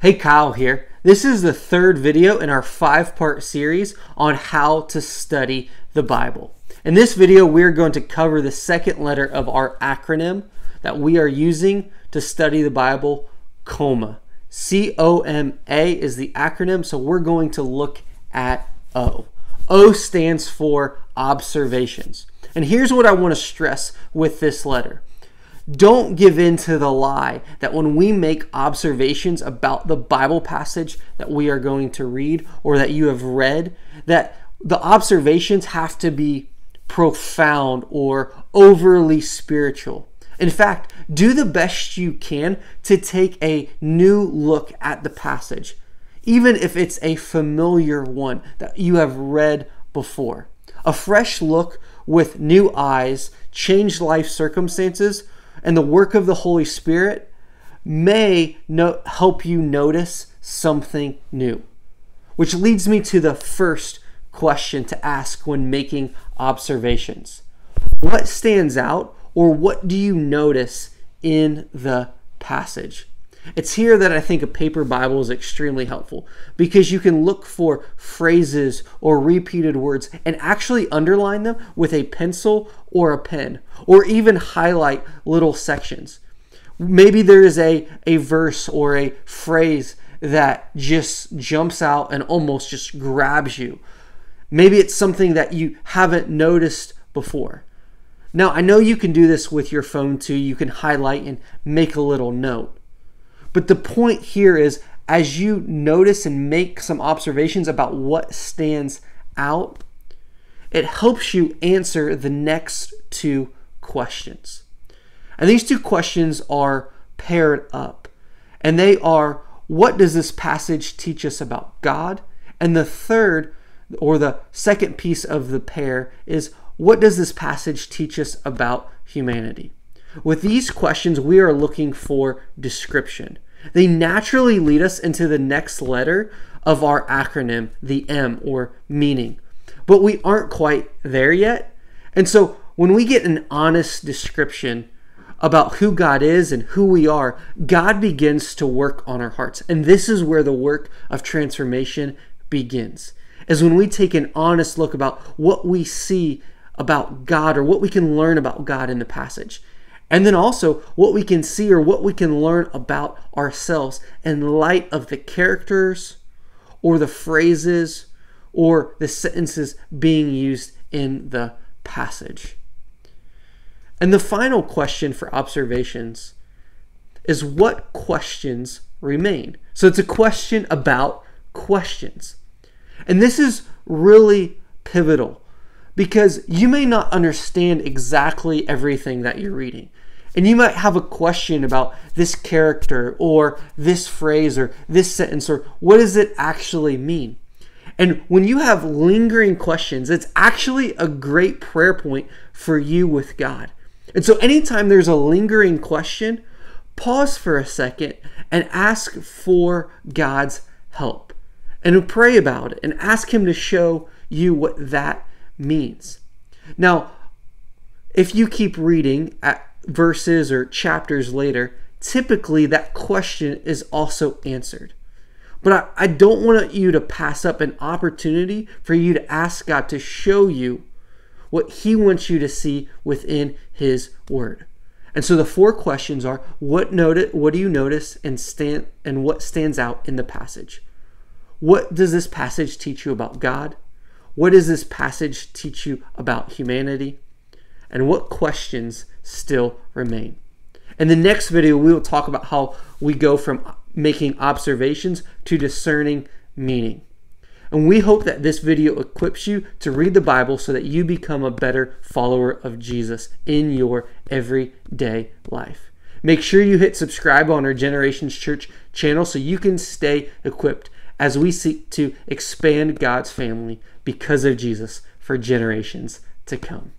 Hey, Kyle here. This is the third video in our five part series on how to study the Bible. In this video, we're going to cover the second letter of our acronym that we are using to study the Bible, COMA. C O M A is the acronym, so we're going to look at O. O stands for observations. And here's what I want to stress with this letter don't give in to the lie that when we make observations about the Bible passage that we are going to read or that you have read, that the observations have to be profound or overly spiritual. In fact, do the best you can to take a new look at the passage, even if it's a familiar one that you have read before. A fresh look with new eyes, changed life circumstances and the work of the Holy Spirit may no- help you notice something new. Which leads me to the first question to ask when making observations What stands out, or what do you notice in the passage? It's here that I think a paper Bible is extremely helpful because you can look for phrases or repeated words and actually underline them with a pencil or a pen, or even highlight little sections. Maybe there is a, a verse or a phrase that just jumps out and almost just grabs you. Maybe it's something that you haven't noticed before. Now, I know you can do this with your phone too. You can highlight and make a little note. But the point here is as you notice and make some observations about what stands out, it helps you answer the next two questions. And these two questions are paired up. And they are what does this passage teach us about God? And the third, or the second piece of the pair, is what does this passage teach us about humanity? With these questions, we are looking for description. They naturally lead us into the next letter of our acronym, the M or meaning. But we aren't quite there yet. And so when we get an honest description about who God is and who we are, God begins to work on our hearts. And this is where the work of transformation begins. Is when we take an honest look about what we see about God or what we can learn about God in the passage. And then also what we can see or what we can learn about ourselves in light of the characters or the phrases or the sentences being used in the passage. And the final question for observations is what questions remain? So it's a question about questions. And this is really pivotal because you may not understand exactly everything that you're reading. And you might have a question about this character or this phrase or this sentence or what does it actually mean? And when you have lingering questions, it's actually a great prayer point for you with God. And so anytime there's a lingering question, pause for a second and ask for God's help. And pray about it and ask Him to show you what that means. Now, if you keep reading at verses or chapters later, typically that question is also answered. But I, I don't want you to pass up an opportunity for you to ask God to show you what He wants you to see within His Word. And so the four questions are what noted what do you notice and stand and what stands out in the passage? What does this passage teach you about God? What does this passage teach you about humanity? And what questions still remain? In the next video, we will talk about how we go from making observations to discerning meaning. And we hope that this video equips you to read the Bible so that you become a better follower of Jesus in your everyday life. Make sure you hit subscribe on our Generations Church channel so you can stay equipped as we seek to expand God's family because of Jesus for generations to come.